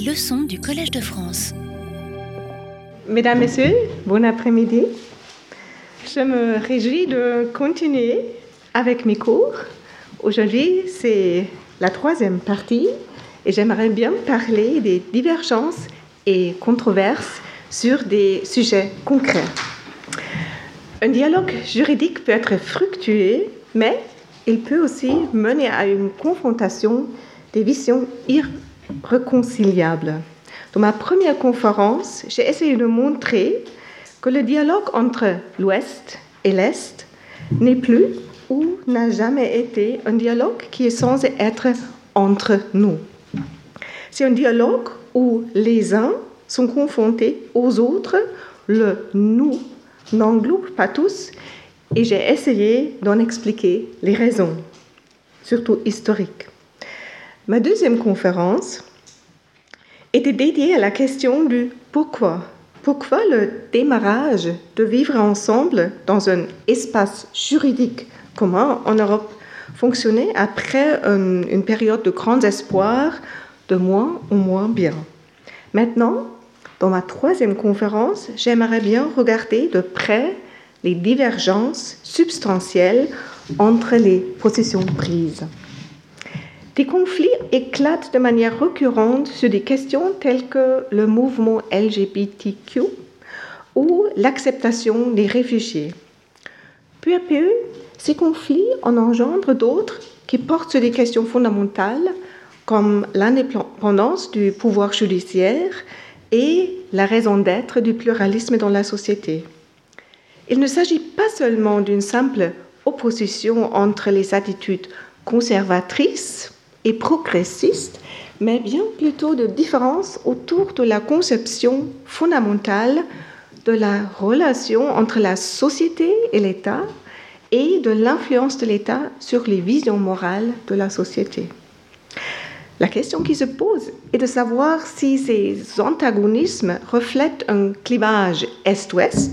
Leçons du Collège de France. Mesdames, Messieurs, bon après-midi. Je me réjouis de continuer avec mes cours. Aujourd'hui, c'est la troisième partie et j'aimerais bien parler des divergences et controverses sur des sujets concrets. Un dialogue juridique peut être fructueux, mais il peut aussi mener à une confrontation des visions irréconciliables. Dans ma première conférence, j'ai essayé de montrer que le dialogue entre l'Ouest et l'Est n'est plus ou n'a jamais été un dialogue qui est censé être entre nous. C'est un dialogue où les uns sont confrontés aux autres, le nous n'englobe pas tous, et j'ai essayé d'en expliquer les raisons, surtout historiques. Ma deuxième conférence était dédiée à la question du pourquoi. Pourquoi le démarrage de vivre ensemble dans un espace juridique? Commun en Europe fonctionnait après une, une période de grands espoirs, de moins en moins bien? Maintenant, dans ma troisième conférence, j'aimerais bien regarder de près les divergences substantielles entre les possessions prises. Des conflits éclatent de manière récurrente sur des questions telles que le mouvement LGBTQ ou l'acceptation des réfugiés. Peu à peu, ces conflits en engendrent d'autres qui portent sur des questions fondamentales comme l'indépendance du pouvoir judiciaire et la raison d'être du pluralisme dans la société. Il ne s'agit pas seulement d'une simple opposition entre les attitudes conservatrices et progressiste, mais bien plutôt de différence autour de la conception fondamentale de la relation entre la société et l'État et de l'influence de l'État sur les visions morales de la société. La question qui se pose est de savoir si ces antagonismes reflètent un clivage Est-Ouest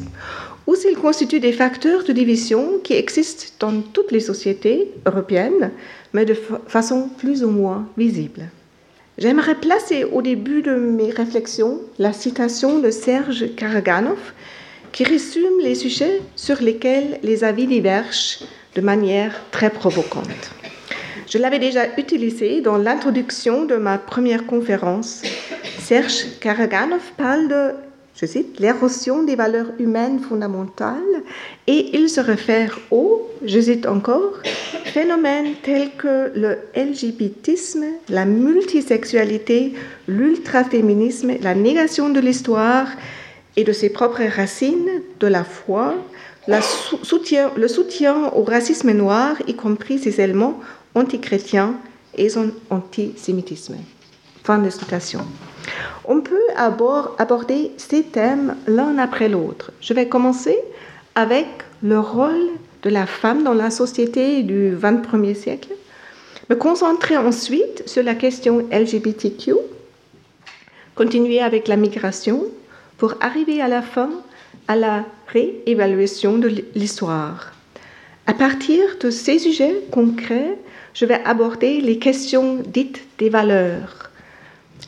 ou s'ils constituent des facteurs de division qui existent dans toutes les sociétés européennes, mais de façon plus ou moins visible. J'aimerais placer au début de mes réflexions la citation de Serge Karaganov qui résume les sujets sur lesquels les avis divergent de manière très provocante. Je l'avais déjà utilisé dans l'introduction de ma première conférence. Serge Karaganov parle de je cite, l'érosion des valeurs humaines fondamentales, et il se réfère au, je cite encore, phénomènes tels que le LGBTisme, la multisexualité, l'ultraféminisme, la négation de l'histoire et de ses propres racines, de la foi, le soutien au racisme noir, y compris ses éléments antichrétiens et son antisémitisme. Fin de citation. On peut aborder ces thèmes l'un après l'autre. Je vais commencer avec le rôle de la femme dans la société du XXIe siècle, me concentrer ensuite sur la question LGBTQ, continuer avec la migration pour arriver à la fin à la réévaluation de l'histoire. À partir de ces sujets concrets, je vais aborder les questions dites des valeurs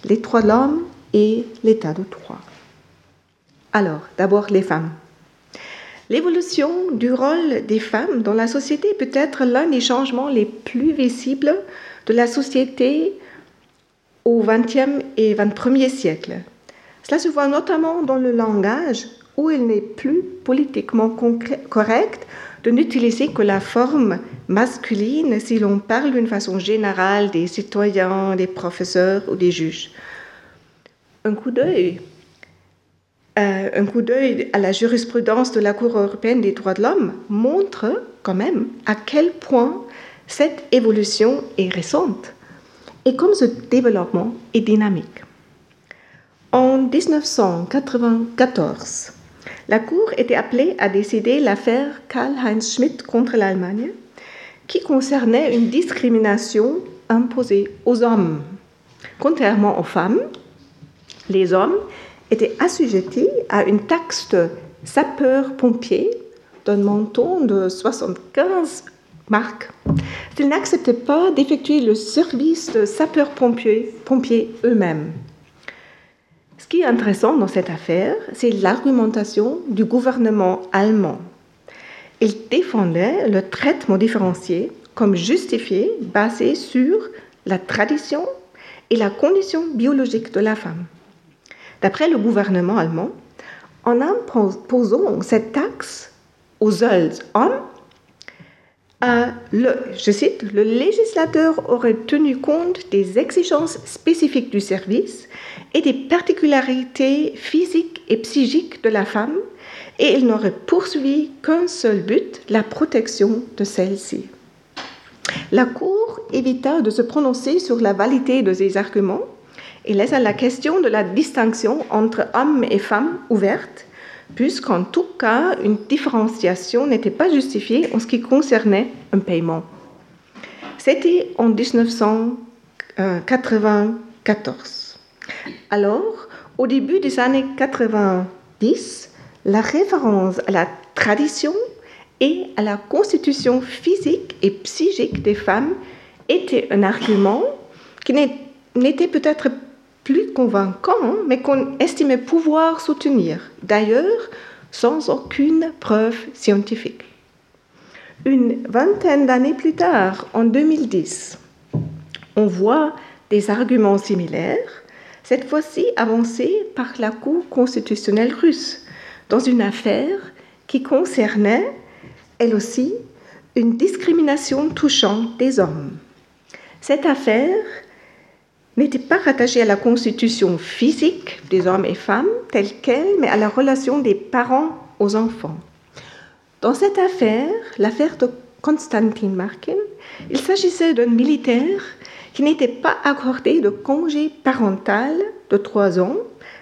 les droits de l'homme et l'état de droit. Alors, d'abord les femmes. L'évolution du rôle des femmes dans la société peut être l'un des changements les plus visibles de la société au XXe et XXIe siècle. Cela se voit notamment dans le langage où il n'est plus politiquement correct de n'utiliser que la forme masculine si l'on parle d'une façon générale des citoyens, des professeurs ou des juges. Un coup d'œil euh, un coup d'œil à la jurisprudence de la Cour européenne des droits de l'homme montre quand même à quel point cette évolution est récente et comme ce développement est dynamique. En 1994, la Cour était appelée à décider l'affaire Karl-Heinz Schmidt contre l'Allemagne, qui concernait une discrimination imposée aux hommes. Contrairement aux femmes, les hommes étaient assujettis à une taxe de sapeur-pompier d'un montant de 75 marques s'ils n'acceptaient pas d'effectuer le service de sapeur-pompier eux-mêmes. Ce qui est intéressant dans cette affaire, c'est l'argumentation du gouvernement allemand. Il défendait le traitement différencié comme justifié basé sur la tradition et la condition biologique de la femme. D'après le gouvernement allemand, en imposant cette taxe aux seuls hommes, euh, je cite, le législateur aurait tenu compte des exigences spécifiques du service et des particularités physiques et psychiques de la femme, et il n'aurait poursuivi qu'un seul but, la protection de celle-ci. La Cour évita de se prononcer sur la validité de ces arguments et laissa la question de la distinction entre hommes et femmes ouverte puisqu'en tout cas, une différenciation n'était pas justifiée en ce qui concernait un paiement. C'était en 1994. Alors, au début des années 90, la référence à la tradition et à la constitution physique et psychique des femmes était un argument qui n'était peut-être plus convaincant, mais qu'on estimait pouvoir soutenir, d'ailleurs sans aucune preuve scientifique. Une vingtaine d'années plus tard, en 2010, on voit des arguments similaires, cette fois-ci avancés par la Cour constitutionnelle russe, dans une affaire qui concernait, elle aussi, une discrimination touchant des hommes. Cette affaire n'était pas rattaché à la constitution physique des hommes et femmes telle qu'elle, mais à la relation des parents aux enfants. Dans cette affaire, l'affaire de Konstantin Markin, il s'agissait d'un militaire qui n'était pas accordé de congé parental de trois ans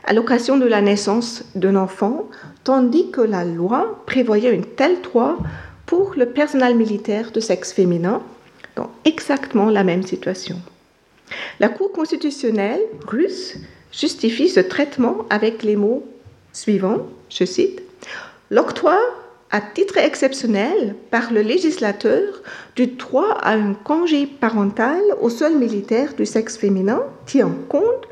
à l'occasion de la naissance d'un enfant, tandis que la loi prévoyait une telle droit pour le personnel militaire de sexe féminin dans exactement la même situation. La Cour constitutionnelle russe justifie ce traitement avec les mots suivants, je cite, L'octroi à titre exceptionnel par le législateur du droit à un congé parental au seul militaire du sexe féminin tient compte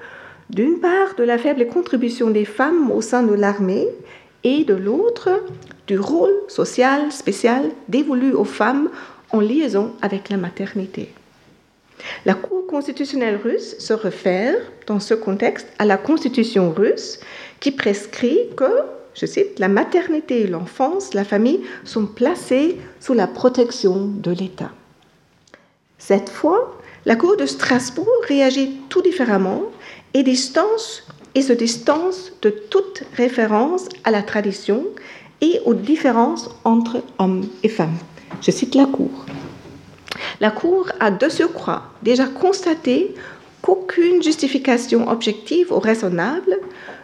d'une part de la faible contribution des femmes au sein de l'armée et de l'autre du rôle social spécial dévolu aux femmes en liaison avec la maternité. La Cour constitutionnelle russe se réfère, dans ce contexte, à la constitution russe qui prescrit que, je cite, la maternité l'enfance, la famille sont placées sous la protection de l'État. Cette fois, la Cour de Strasbourg réagit tout différemment et, et se distance de toute référence à la tradition et aux différences entre hommes et femmes. Je cite la Cour. La Cour a de surcroît déjà constaté qu'aucune justification objective ou raisonnable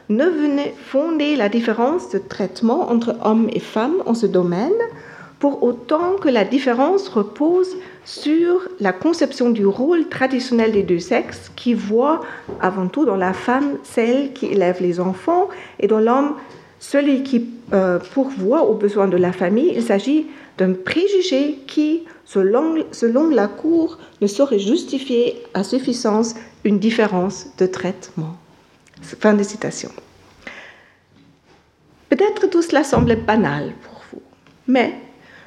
ne venait fonder la différence de traitement entre hommes et femmes en ce domaine, pour autant que la différence repose sur la conception du rôle traditionnel des deux sexes qui voit avant tout dans la femme celle qui élève les enfants et dans l'homme celui qui euh, pourvoit aux besoins de la famille. Il s'agit d'un préjugé qui, selon, la Cour, ne saurait justifier à suffisance une différence de traitement. Fin de citation. Peut-être tout cela semble banal pour vous, mais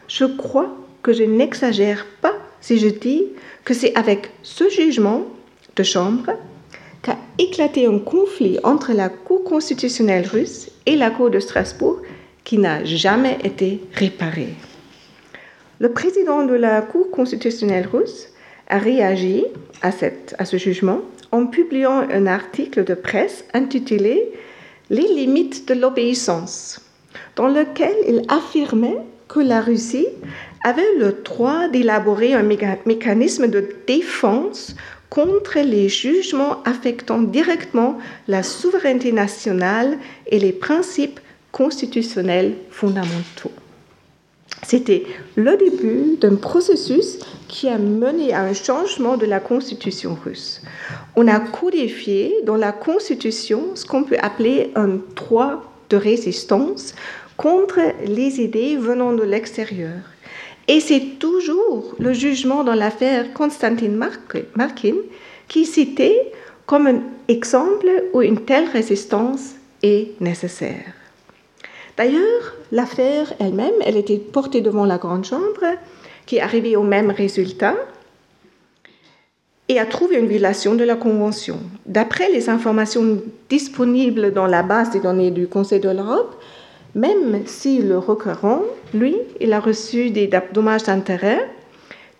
je crois que je n'exagère pas si je dis que c'est avec ce jugement de chambre qu'a éclaté un conflit entre la Cour constitutionnelle russe et la Cour de Strasbourg qui n'a jamais été réparé. Le président de la Cour constitutionnelle russe a réagi à, ce jugement en publiant un article de presse intitulé Les limites de l'obéissance, dans lequel il affirmait que la Russie avait le droit d'élaborer un mécanisme de défense contre les jugements affectant directement la souveraineté nationale et les principes constitutionnels fondamentaux. C'était le début d'un processus qui a mené à un changement de la constitution russe. On a codifié dans la constitution ce qu'on peut appeler un droit de résistance contre les idées venant de l'extérieur. Et c'est toujours le jugement dans l'affaire Konstantin Markin qui citait comme un exemple où une telle résistance est nécessaire. D'ailleurs, l'affaire elle-même, elle était portée devant la Grande Chambre, qui est arrivée au même résultat et a trouvé une violation de la Convention. D'après les informations disponibles dans la base des données du Conseil de l'Europe, même si le requérant, lui, il a reçu des dommages d'intérêt,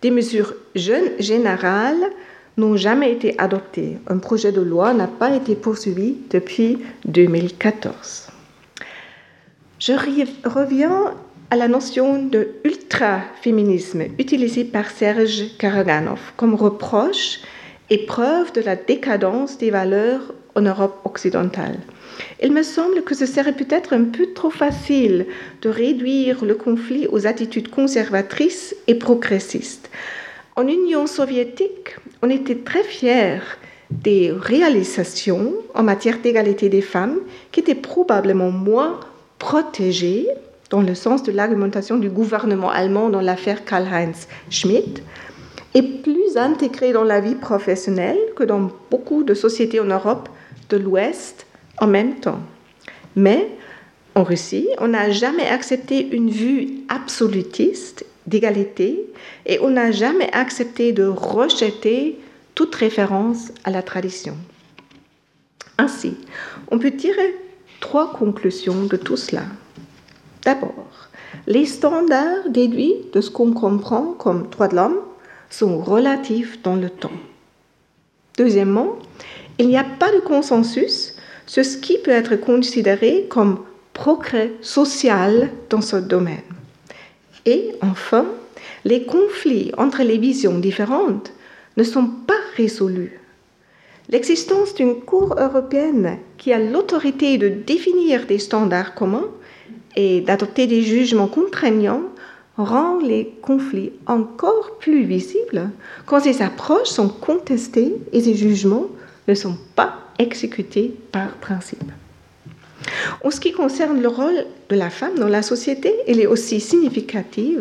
des mesures générales n'ont jamais été adoptées. Un projet de loi n'a pas été poursuivi depuis 2014. Je reviens à la notion de ultra-féminisme utilisée par Serge Karaganov comme reproche et preuve de la décadence des valeurs en Europe occidentale. Il me semble que ce serait peut-être un peu trop facile de réduire le conflit aux attitudes conservatrices et progressistes. En Union soviétique, on était très fiers des réalisations en matière d'égalité des femmes qui étaient probablement moins protégées dans le sens de l'argumentation du gouvernement allemand dans l'affaire Karl-Heinz Schmidt, et plus intégrées dans la vie professionnelle que dans beaucoup de sociétés en Europe de l'Ouest en même temps. Mais en Russie, on n'a jamais accepté une vue absolutiste d'égalité et on n'a jamais accepté de rejeter toute référence à la tradition. Ainsi, on peut tirer trois conclusions de tout cela. D'abord, les standards déduits de ce qu'on comprend comme droit de l'homme sont relatifs dans le temps. Deuxièmement, il n'y a pas de consensus sur ce qui peut être considéré comme progrès social dans ce domaine. Et enfin, les conflits entre les visions différentes ne sont pas résolus. L'existence d'une Cour européenne qui a l'autorité de définir des standards communs et d'adopter des jugements contraignants rend les conflits encore plus visibles quand ces approches sont contestées et ces jugements ne sont pas exécutés par principe. En ce qui concerne le rôle de la femme dans la société, il est aussi significatif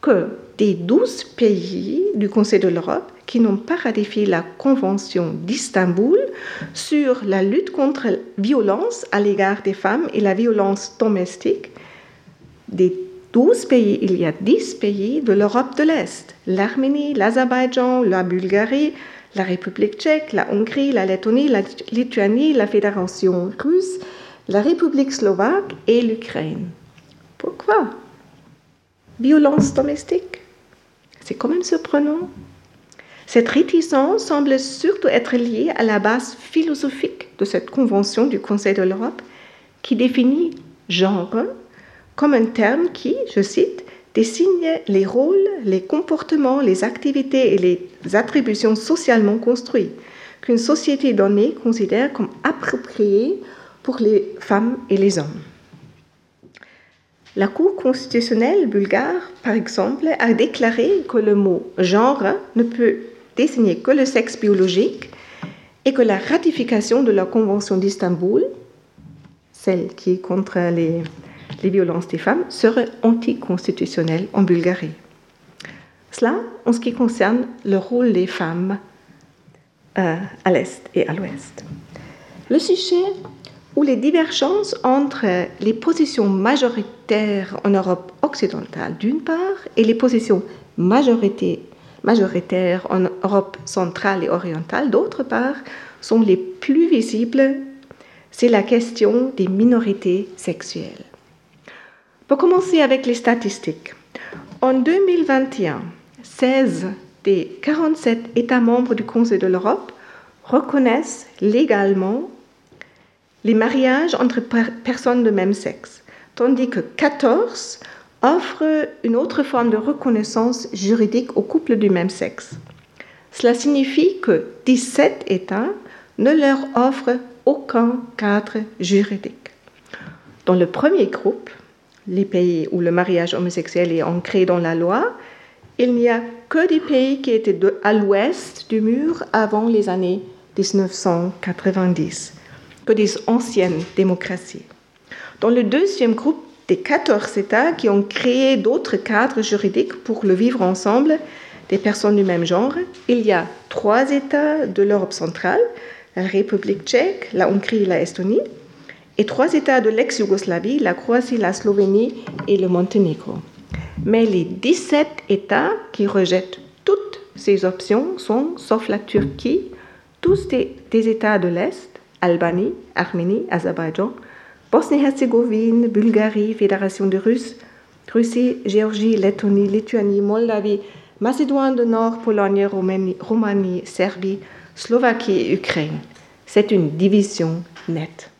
que des douze pays du Conseil de l'Europe qui n'ont pas ratifié la Convention d'Istanbul sur la lutte contre la violence à l'égard des femmes et la violence domestique, des douze pays, il y a dix pays de l'Europe de l'Est, l'Arménie, l'Azerbaïdjan, la Bulgarie, la République tchèque, la Hongrie, la Lettonie, la Lituanie, la Fédération russe, la République slovaque et l'Ukraine. Pourquoi? Violence domestique C'est quand même surprenant. Cette réticence semble surtout être liée à la base philosophique de cette convention du Conseil de l'Europe qui définit genre comme un terme qui, je cite, désigne les rôles, les comportements, les activités et les attributions socialement construites qu'une société donnée considère comme appropriées pour les femmes et les hommes. La Cour constitutionnelle bulgare, par exemple, a déclaré que le mot genre ne peut désigner que le sexe biologique et que la ratification de la Convention d'Istanbul, celle qui est contre les, violences des femmes, serait anticonstitutionnelle en Bulgarie. Cela en ce qui concerne le rôle des femmes euh, à l'Est et à l'Ouest. Le sujet où les divergences entre les positions majoritaires en Europe occidentale d'une part et les positions majoritaires en Europe centrale et orientale d'autre part sont les plus visibles, c'est la question des minorités sexuelles. Pour commencer avec les statistiques, en 2021, 16 des 47 États membres du Conseil de l'Europe reconnaissent légalement les mariages entre personnes de même sexe, tandis que 14 offrent une autre forme de reconnaissance juridique aux couples du même sexe. Cela signifie que 17 États ne leur offrent aucun cadre juridique. Dans le premier groupe, les pays où le mariage homosexuel est ancré dans la loi, il n'y a que des pays qui étaient à l'ouest du mur avant les années 1990 que des anciennes démocraties. Dans le deuxième groupe des 14 États qui ont créé d'autres cadres juridiques pour le vivre ensemble des personnes du même genre, il y a trois États de l'Europe centrale, la République tchèque, la Hongrie et la Estonie, et trois États de l'ex-Yougoslavie, la Croatie, la Slovénie et le Monténégro. Mais les 17 États qui rejettent toutes ces options sont, sauf la Turquie, tous des, États de l'Est, Albanie, Arménie, Azerbaïdjan, Bosnie-Herzégovine, Bulgarie, Fédération de Russie, Russie, Géorgie, Lettonie, Lituanie, Moldavie, Macédoine du Nord, Pologne, Roumanie, Serbie, Slovaquie et Ukraine. C'est une division nette.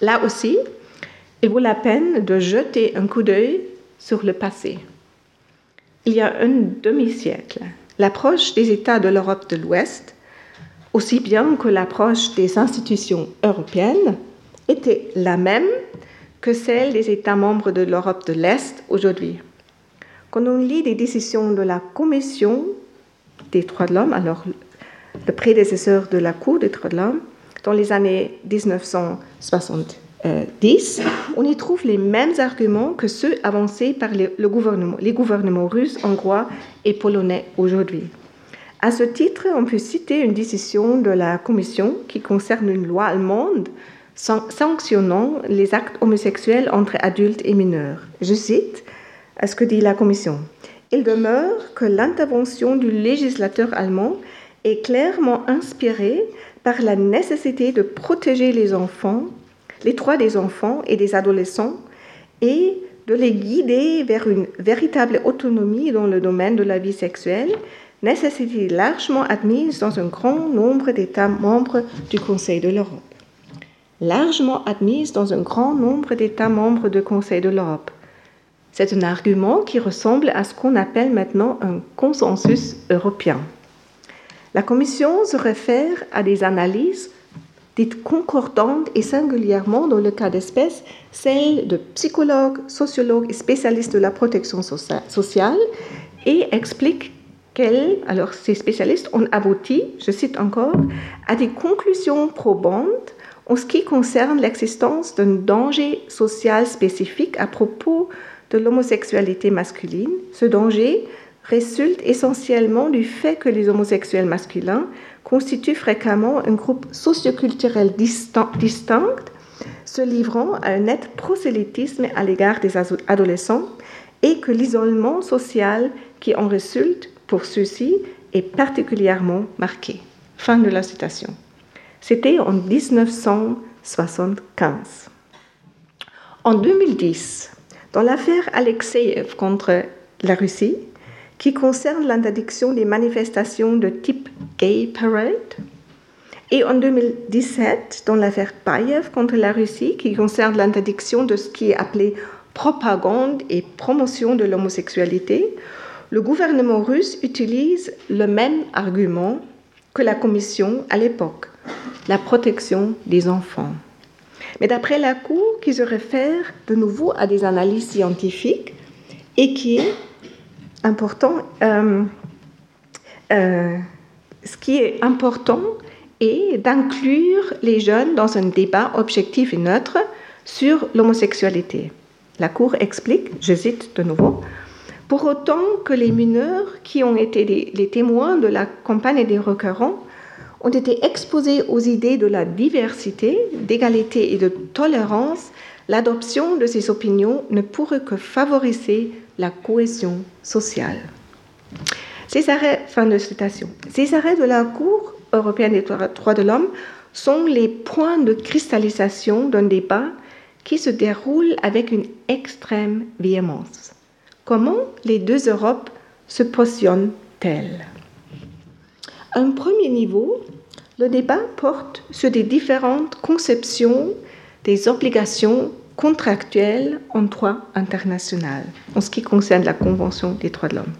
Là aussi, il vaut la peine de jeter un coup d'œil sur le passé. Il y a un demi-siècle, l'approche des États de l'Europe de l'Ouest, aussi bien que l'approche des institutions européennes, était la même que celle des États membres de l'Europe de l'Est aujourd'hui. Quand on lit les décisions de la Commission des droits de l'homme, alors le prédécesseur de la Cour des droits de l'homme, dans les années 1970, on y trouve les mêmes arguments que ceux avancés par le gouvernement, les gouvernements russes, hongrois et polonais aujourd'hui. À ce titre, on peut citer une décision de la Commission qui concerne une loi allemande sanctionnant les actes homosexuels entre adultes et mineurs. Je cite à ce que dit la Commission. Il demeure que l'intervention du législateur allemand est clairement inspirée par la nécessité de protéger les enfants, les droits des enfants et des adolescents et de les guider vers une véritable autonomie dans le domaine de la vie sexuelle, nécessité largement admise dans un grand nombre d'États membres du Conseil de l'Europe. Largement admise dans un grand nombre d'États membres du Conseil de l'Europe. C'est un argument qui ressemble à ce qu'on appelle maintenant un consensus européen. La Commission se réfère à des analyses dites concordantes et singulièrement dans le cas d'espèce, celles de psychologues, sociologues et spécialistes de la protection sociale et explique alors ces spécialistes, ont abouti, je cite encore, à des conclusions probantes en ce qui concerne l'existence d'un danger social spécifique à propos de l'homosexualité masculine. Ce danger résulte essentiellement du fait que les homosexuels masculins constituent fréquemment un groupe socioculturel distinct, se livrant à un net prosélytisme à l'égard des adolescents et que l'isolement social qui en résulte pour ceux-ci est particulièrement marqué. Fin de la citation. C'était en 1975. En 2010, dans l'affaire Alexeyev contre la Russie, qui concerne l'interdiction des manifestations de type Gay Parade. Et en 2017, dans l'affaire Payev contre la Russie, qui concerne l'interdiction de ce qui est appelé propagande et promotion de l'homosexualité, le gouvernement russe utilise le même argument que la Commission à l'époque, la protection des enfants. Mais d'après la Cour, qui se réfère de nouveau à des analyses scientifiques et qui est important. Euh, euh, ce qui est important est d'inclure les jeunes dans un débat objectif et neutre sur l'homosexualité. La Cour explique, je cite de nouveau, pour autant que les mineurs qui ont été les témoins de la campagne des requérants ont été exposés aux idées de la diversité, d'égalité et de tolérance, l'adoption de ces opinions ne pourrait que favoriser la cohésion sociale. Ces arrêts, fin de citation, ces arrêts de la Cour européenne des droits de l'homme sont les points de cristallisation d'un débat qui se déroule avec une extrême véhémence. Comment les deux Europes se positionnent-elles? Un premier niveau, le débat porte sur des différentes conceptions des obligations contractuelles en droit international en ce qui concerne la Convention des droits de l'homme.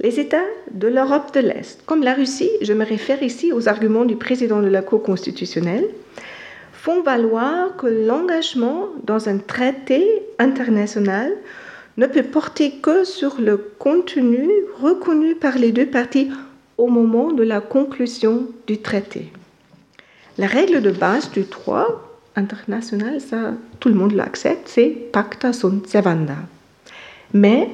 Les États de l'Europe de l'Est, comme la Russie, je me réfère ici aux arguments du président de la Cour constitutionnelle, font valoir que l'engagement dans un traité international ne peut porter que sur le contenu reconnu par les deux parties au moment de la conclusion du traité. La règle de base du droit international, ça, tout le monde l'accepte, c'est pacta sunt servanda. Mais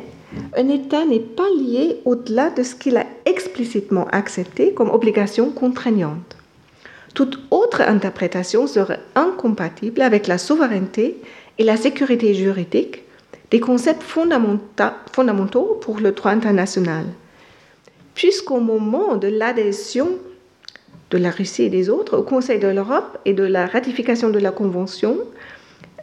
un État n'est pas lié au-delà de ce qu'il a explicitement accepté comme obligation contraignante. Toute autre interprétation serait incompatible avec la souveraineté et la sécurité juridique, des concepts fondamentaux pour le droit international. Puisqu'au moment de l'adhésion de la Russie et des autres au Conseil de l'Europe et de la ratification de la Convention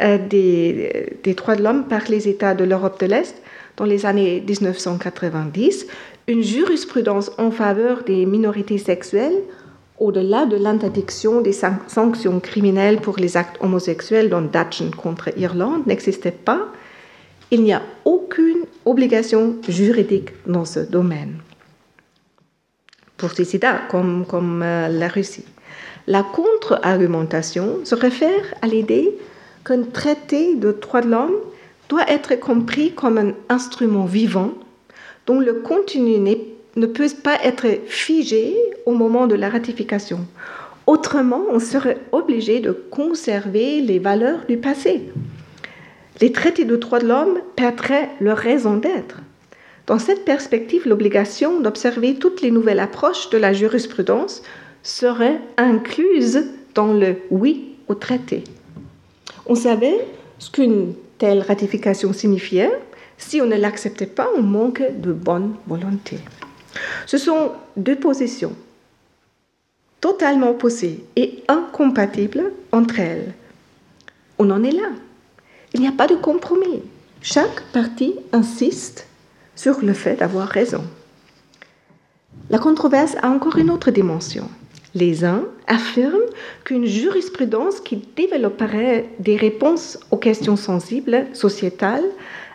euh, des, droits de l'homme par les États de l'Europe de l'Est dans les années 1990, une jurisprudence en faveur des minorités sexuelles au-delà de l'interdiction des sanctions criminelles pour les actes homosexuels dans Dutchen contre Irlande n'existait pas, il n'y a aucune obligation juridique dans ce domaine. Pour États comme, comme euh, la Russie. La contre-argumentation se réfère à l'idée qu'un traité de droits de l'homme doit être compris comme un instrument vivant dont le contenu ne peut pas être figé au moment de la ratification. Autrement, on serait obligé de conserver les valeurs du passé. Les traités de droits de l'homme perdraient leur raison d'être. Dans cette perspective, l'obligation d'observer toutes les nouvelles approches de la jurisprudence serait incluse dans le oui au traité. On savait ce qu'une telle ratification signifiait. Si on ne l'acceptait pas, on manquait de bonne volonté. Ce sont deux positions totalement opposées et incompatibles entre elles. On en est là. Il n'y a pas de compromis. Chaque partie insiste sur le fait d'avoir raison. La controverse a encore une autre dimension. Les uns affirment qu'une jurisprudence qui développerait des réponses aux questions sensibles sociétales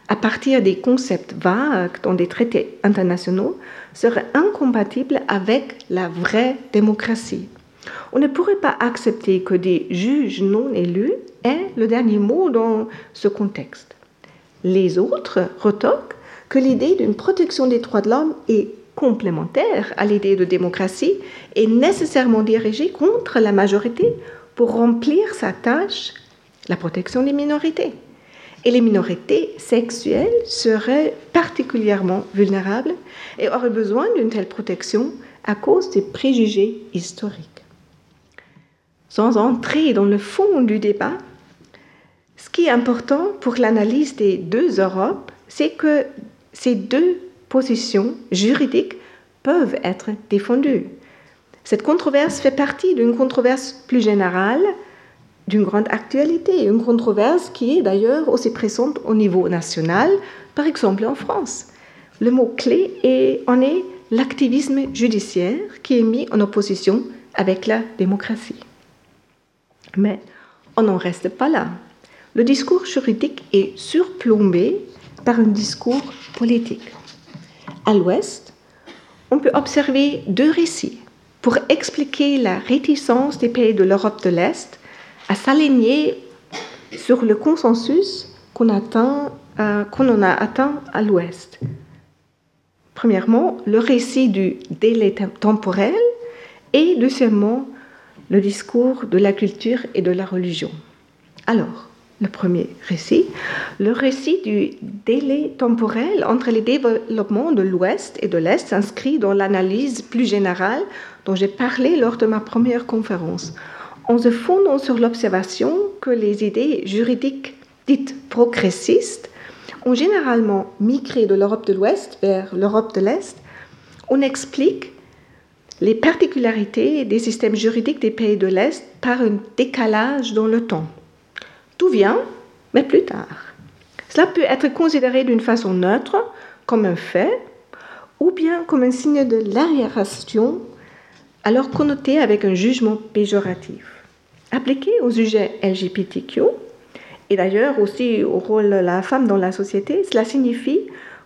à partir des concepts vagues dans des traités internationaux serait incompatible avec la vraie démocratie. On ne pourrait pas accepter que des juges non élus aient le dernier mot dans ce contexte. Les autres retoquent que l'idée d'une protection des droits de l'homme est complémentaire à l'idée de démocratie est nécessairement dirigée contre la majorité pour remplir sa tâche, la protection des minorités. Et les minorités sexuelles seraient particulièrement vulnérables et auraient besoin d'une telle protection à cause des préjugés historiques. Sans entrer dans le fond du débat, ce qui est important pour l'analyse des deux Europes, c'est que ces deux positions juridiques peuvent être défendues. Cette controverse fait partie d'une controverse plus générale, d'une grande actualité, une controverse qui est d'ailleurs aussi présente au niveau national, par exemple en France. Le mot-clé en est l'activisme judiciaire qui est mis en opposition avec la démocratie. Mais on n'en reste pas là. Le discours juridique est surplombé par un discours politique. À l'ouest, on peut observer deux récits pour expliquer la réticence des pays de l'Europe de l'Est à s'aligner sur le consensus qu'on euh, en a atteint à l'ouest. Premièrement, le récit du délai temporel et deuxièmement, le discours de la culture et de la religion. Alors, le premier récit, le récit du délai temporel entre les développements de l'Ouest et de l'Est s'inscrit dans l'analyse plus générale dont j'ai parlé lors de ma première conférence, en se fondant sur l'observation que les idées juridiques dites progressistes ont généralement migré de l'Europe de l'Ouest vers l'Europe de l'Est, on explique les particularités des systèmes juridiques des pays de l'Est par un décalage dans le temps. Tout vient, mais plus tard. Cela peut être considéré d'une façon neutre, comme un fait, ou bien comme un signe de l'arriération, alors connoté avec un jugement péjoratif. Appliqué au sujet LGBTQ, et d'ailleurs aussi au rôle de la femme dans la société, cela signifie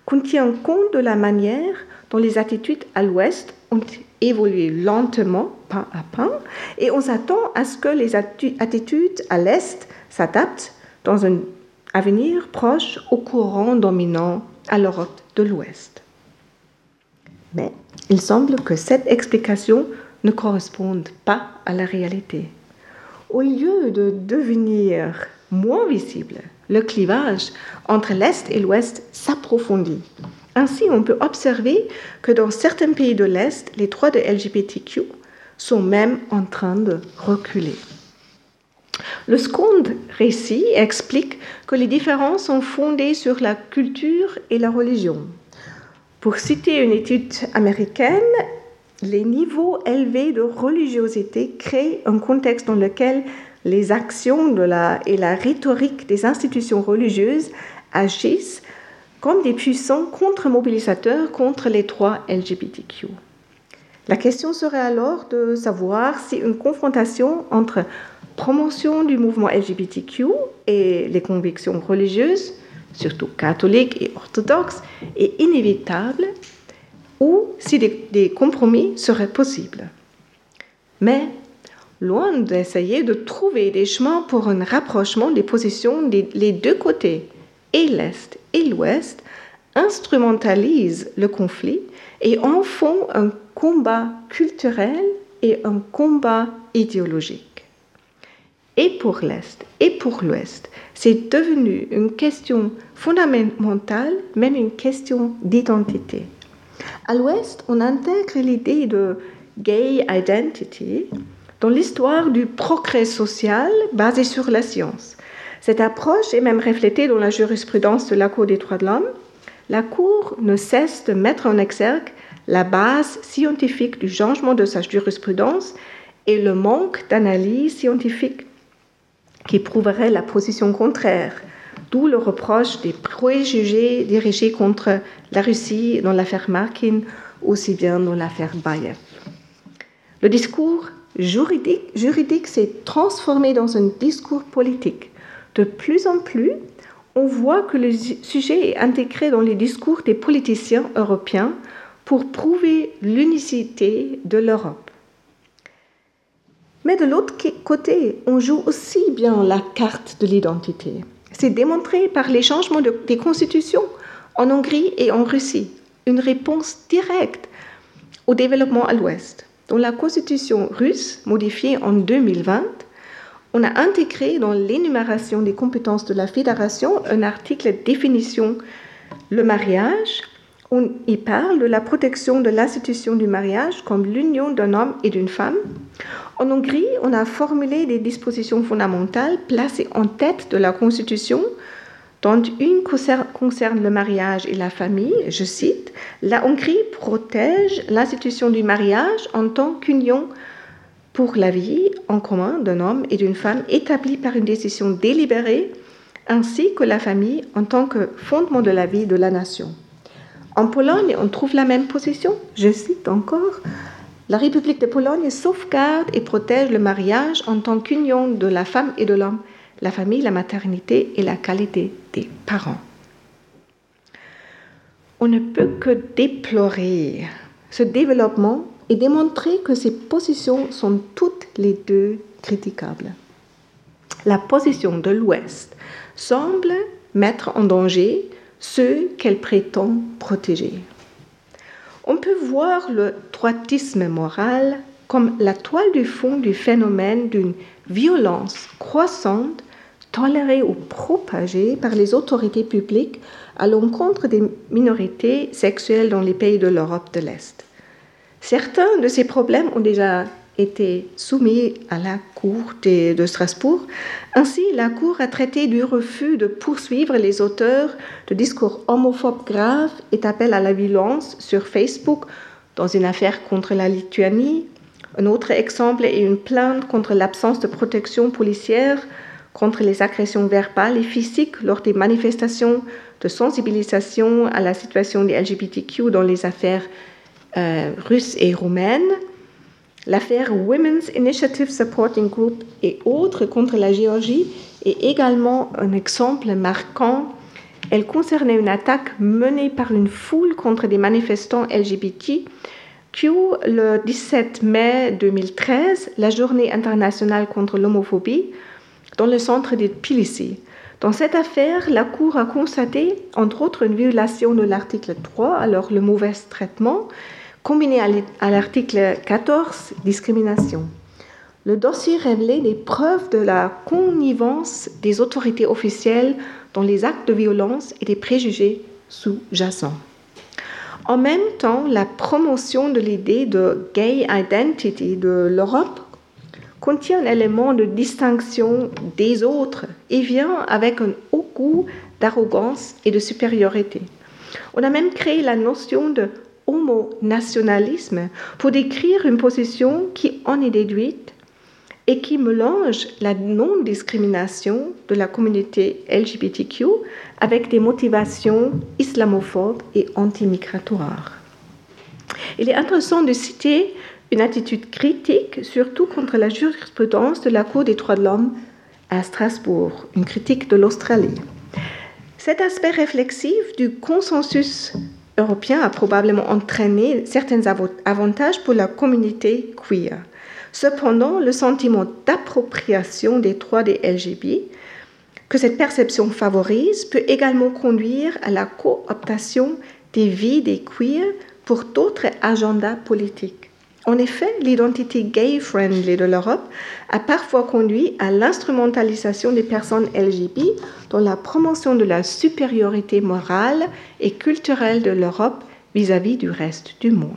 qu'on tient compte de la manière dont les attitudes à l'Ouest ont évolué lentement, pas à pas, et on s'attend à ce que les attitudes à l'Est s'adapte dans un avenir proche au courant dominant à l'Europe de l'Ouest. Mais il semble que cette explication ne corresponde pas à la réalité. Au lieu de devenir moins visible, le clivage entre l'Est et l'Ouest s'approfondit. Ainsi, on peut observer que dans certains pays de l'Est, les droits de LGBTQ sont même en train de reculer. Le second récit explique que les différences sont fondées sur la culture et la religion. Pour citer une étude américaine, les niveaux élevés de religiosité créent un contexte dans lequel les actions de la, et la rhétorique des institutions religieuses agissent comme des puissants contre-mobilisateurs contre les droits LGBTQ. La question serait alors de savoir si une confrontation entre promotion du mouvement LGBTQ et les convictions religieuses, surtout catholiques et orthodoxes, est inévitable ou si des, compromis seraient possibles. Mais loin d'essayer de trouver des chemins pour un rapprochement des positions des deux côtés, et l'Est et l'Ouest, instrumentalisent le conflit et en font un combat culturel et un combat idéologique. Et pour l'Est et pour l'Ouest, c'est devenu une question fondamentale, même une question d'identité. À l'Ouest, on intègre l'idée de gay identity dans l'histoire du progrès social basé sur la science. Cette approche est même reflétée dans la jurisprudence de la Cour des droits de l'homme. La Cour ne cesse de mettre en exergue la base scientifique du changement de sa jurisprudence et le manque d'analyse scientifique qui prouverait la position contraire, d'où le reproche des préjugés dirigés contre la Russie dans l'affaire Markin, aussi bien dans l'affaire Bayev. Le discours juridique, juridique s'est transformé dans un discours politique. De plus en plus, on voit que le sujet est intégré dans les discours des politiciens européens pour prouver l'unicité de l'Europe. Mais de l'autre côté, on joue aussi bien la carte de l'identité. C'est démontré par les changements des constitutions en Hongrie et en Russie, une réponse directe au développement à l'Ouest. Dans la constitution russe, modifiée en 2020, on a intégré dans l'énumération des compétences de la fédération un article définition le mariage. On y parle de la protection de l'institution du mariage comme l'union d'un homme et d'une femme. En Hongrie, on a formulé des dispositions fondamentales placées en tête de la Constitution dont une concerne le mariage et la famille, je cite, La Hongrie protège l'institution du mariage en tant qu'union pour la vie en commun d'un homme et d'une femme établie par une décision délibérée, ainsi que la famille en tant que fondement de la vie de la nation. En Pologne, on trouve la même position. Je cite encore, La République de Pologne sauvegarde et protège le mariage en tant qu'union de la femme et de l'homme, la famille, la maternité et la qualité des parents. On ne peut que déplorer ce développement et démontrer que ces positions sont toutes les deux critiquables. La position de l'Ouest semble mettre en danger ceux qu'elle prétend protéger. On peut voir le droitisme moral comme la toile du fond du phénomène d'une violence croissante tolérée ou propagée par les autorités publiques à l'encontre des minorités sexuelles dans les pays de l'Europe de l'Est. Certains de ces problèmes ont déjà été soumis à la Cour de Strasbourg. Ainsi, la Cour a traité du refus de poursuivre les auteurs de discours homophobes graves et appels à la violence sur Facebook dans une affaire contre la Lituanie. Un autre exemple est une plainte contre l'absence de protection policière contre les agressions verbales et physiques lors des manifestations de sensibilisation à la situation des LGBTQ dans les affaires russe et roumaine, l'affaire Women's Initiative Supporting Group et autres contre la Géorgie est également un exemple marquant. Elle concernait une attaque menée par une foule contre des manifestants LGBT le 17 mai 2013, la journée internationale contre l'homophobie, dans le centre de Tbilissi. Dans cette affaire, la Cour a constaté, entre autres, une violation de l'article 3, alors le mauvais traitement, combiné à l'article 14, discrimination. Le dossier révélait des preuves de la connivence des autorités officielles dans les actes de violence et des préjugés sous-jacents. En même temps, la promotion de l'idée de gay identity de l'Europe contient un élément de distinction des autres et vient avec un haut goût d'arrogance et de supériorité. On a même créé la notion de homo-nationalisme pour décrire une position qui en est déduite et qui mélange la non-discrimination de la communauté LGBTQ avec des motivations islamophobes et antimigratoires. Il est intéressant de citer une attitude critique, surtout contre la jurisprudence de la Cour des droits de l'homme à Strasbourg, une critique de l'Australie. Cet aspect réflexif du consensus européen a probablement entraîné certains avantages pour la communauté queer. Cependant, le sentiment d'appropriation des droits des LGBT que cette perception favorise peut également conduire à la cooptation des vies des queers pour d'autres agendas politiques. En effet, l'identité gay-friendly de l'Europe a parfois conduit à l'instrumentalisation des personnes LGBT dans la promotion de la supériorité morale et culturelle de l'Europe vis-à-vis du reste du monde.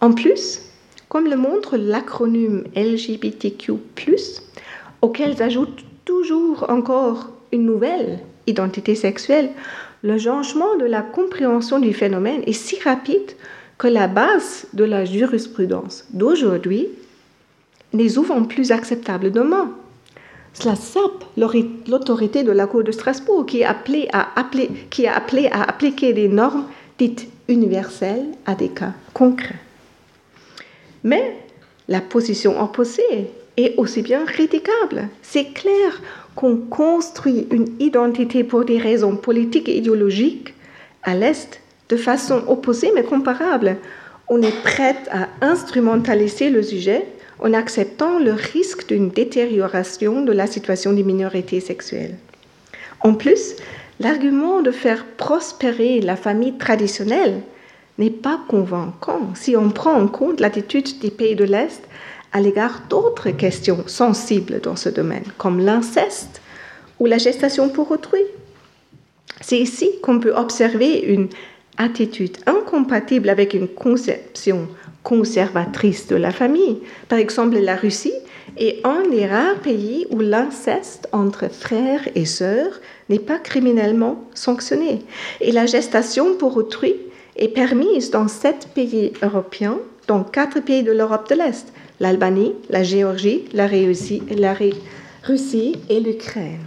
En plus, comme le montre l'acronyme LGBTQ, auquel s'ajoute toujours encore une nouvelle identité sexuelle, le changement de la compréhension du phénomène est si rapide que la base de la jurisprudence d'aujourd'hui n'est souvent plus acceptable demain. Cela sape l'autorité de la Cour de Strasbourg qui, à qui a appelé à appliquer des normes dites universelles à des cas concrets. Mais la position opposée est aussi bien critiquable. C'est clair qu'on construit une identité pour des raisons politiques et idéologiques à l'Est de façon opposée mais comparable. On est prête à instrumentaliser le sujet en acceptant le risque d'une détérioration de la situation des minorités sexuelles. En plus, l'argument de faire prospérer la famille traditionnelle n'est pas convaincant si on prend en compte l'attitude des pays de l'Est à l'égard d'autres questions sensibles dans ce domaine, comme l'inceste ou la gestation pour autrui. C'est ici qu'on peut observer une attitude incompatible avec une conception conservatrice de la famille. Par exemple, la Russie est un des rares pays où l'inceste entre frères et sœurs n'est pas criminellement sanctionné. Et la gestation pour autrui est permise dans sept pays européens, dans quatre pays de l'Europe de l'Est, l'Albanie, la Géorgie, la Russie, la Russie et l'Ukraine.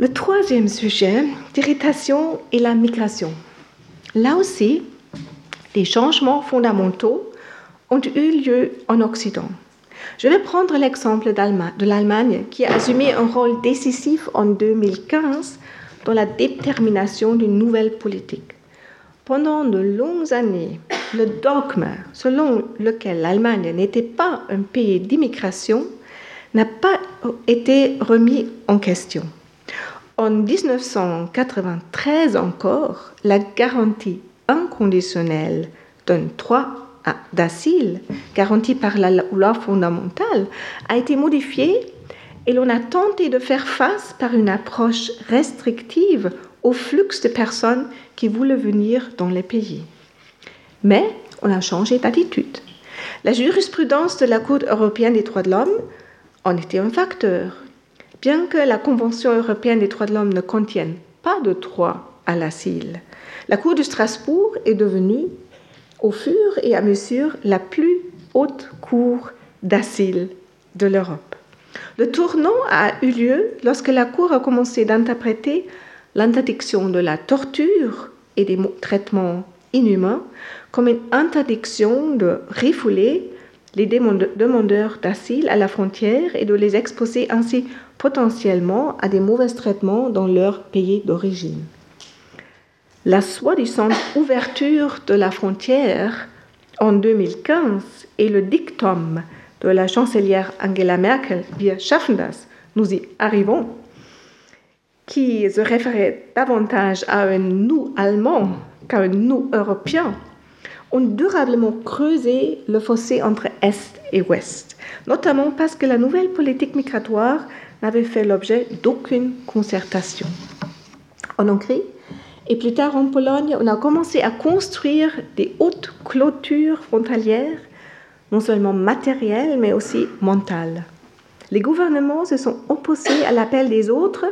Le troisième sujet d'irritation est la migration. Là aussi, des changements fondamentaux ont eu lieu en Occident. Je vais prendre l'exemple de l'Allemagne qui a assumé un rôle décisif en 2015 dans la détermination d'une nouvelle politique. Pendant de longues années, le dogme selon lequel l'Allemagne n'était pas un pays d'immigration n'a pas été remis en question. En 1993 encore, la garantie inconditionnelle d'un droit d'asile, garantie par la loi fondamentale, a été modifiée et l'on a tenté de faire face par une approche restrictive au flux de personnes qui voulaient venir dans les pays. Mais on a changé d'attitude. La jurisprudence de la Cour européenne des droits de l'homme en était un facteur. Bien que la Convention européenne des droits de l'homme ne contienne pas de droit à l'asile, la Cour de Strasbourg est devenue, au fur et à mesure, la plus haute cour d'asile de l'Europe. Le tournant a eu lieu lorsque la Cour a commencé d'interpréter l'interdiction de la torture et des traitements inhumains comme une interdiction de refouler les demandeurs d'asile à la frontière et de les exposer ainsi potentiellement à des mauvais traitements dans leur pays d'origine. La soi-disant ouverture de la frontière en 2015 et le dictum de la chancelière Angela Merkel, wir schaffen das, nous y arrivons, qui se référait davantage à un nous allemand qu'à un nous européen, ont durablement creusé le fossé entre Est et Ouest, notamment parce que la nouvelle politique migratoire n'avait fait l'objet d'aucune concertation. En Hongrie Et plus tard en Pologne, on a commencé à construire des hautes clôtures frontalières, non seulement matérielles, mais aussi mentales. Les gouvernements se sont opposés à l'appel des autres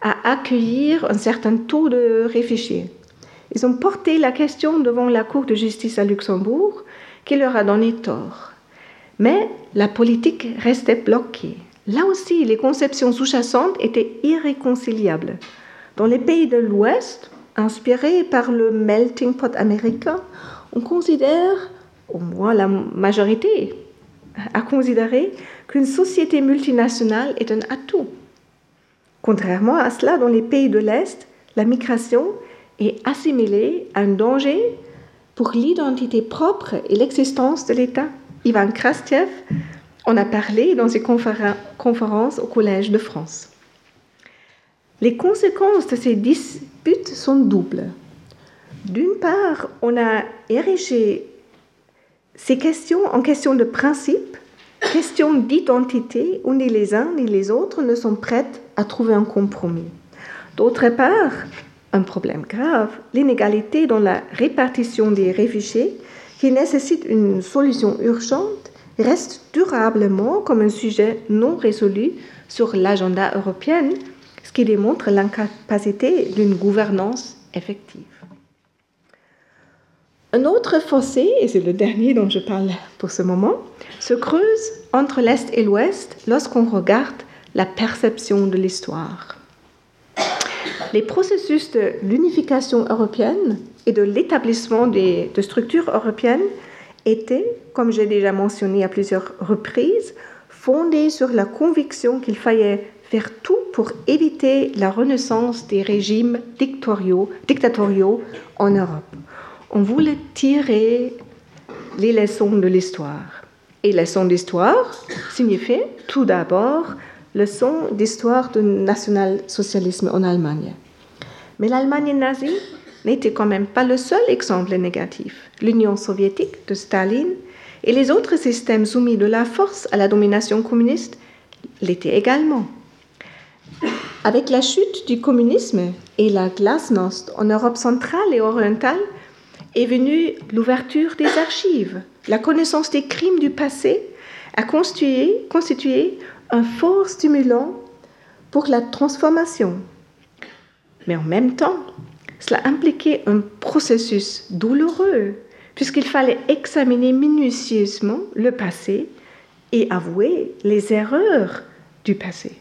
à accueillir un certain taux de réfugiés. Ils ont porté la question devant la Cour de justice à Luxembourg, qui leur a donné tort. Mais la politique restait bloquée. Là aussi, les conceptions sous-jacentes étaient irréconciliables. Dans les pays de l'Ouest, inspirés par le melting pot américain, on considère, au moins la majorité, a considéré qu'une société multinationale est un atout. Contrairement à cela, dans les pays de l'Est, la migration est assimilée à un danger pour l'identité propre et l'existence de l'État. Ivan Krastiev en a parlé dans ses conférences au Collège de France. Les conséquences de ces disputes sont doubles. D'une part, on a érigé ces questions en questions de principe, questions d'identité où ni les uns ni les autres ne sont prêts à trouver un compromis. D'autre part, un problème grave, l'inégalité dans la répartition des réfugiés qui nécessite une solution urgente reste durablement comme un sujet non résolu sur l'agenda européen, ce qui démontre l'incapacité d'une gouvernance effective. Un autre fossé, et c'est le dernier dont je parle pour ce moment, se creuse entre l'Est et l'Ouest lorsqu'on regarde la perception de l'histoire. Les processus de l'unification européenne et de l'établissement de structures européennes étaient, comme j'ai déjà mentionné à plusieurs reprises, fondés sur la conviction qu'il fallait faire tout pour éviter la renaissance des régimes dictatoriaux, dictatoriaux en Europe. On voulait tirer les leçons de l'histoire. Et leçons d'histoire signifiait tout d'abord leçon d'histoire du national-socialisme en Allemagne. Mais l'Allemagne nazie n'était quand même pas le seul exemple négatif. L'Union soviétique de Staline et les autres systèmes soumis de la force à la domination communiste l'étaient également. Avec la chute du communisme et la glasnost en Europe centrale et orientale est venue l'ouverture des archives. La connaissance des crimes du passé a constitué, constitué un fort stimulant pour la transformation. Mais en même temps, cela impliquait un processus douloureux, puisqu'il fallait examiner minutieusement le passé et avouer les erreurs du passé.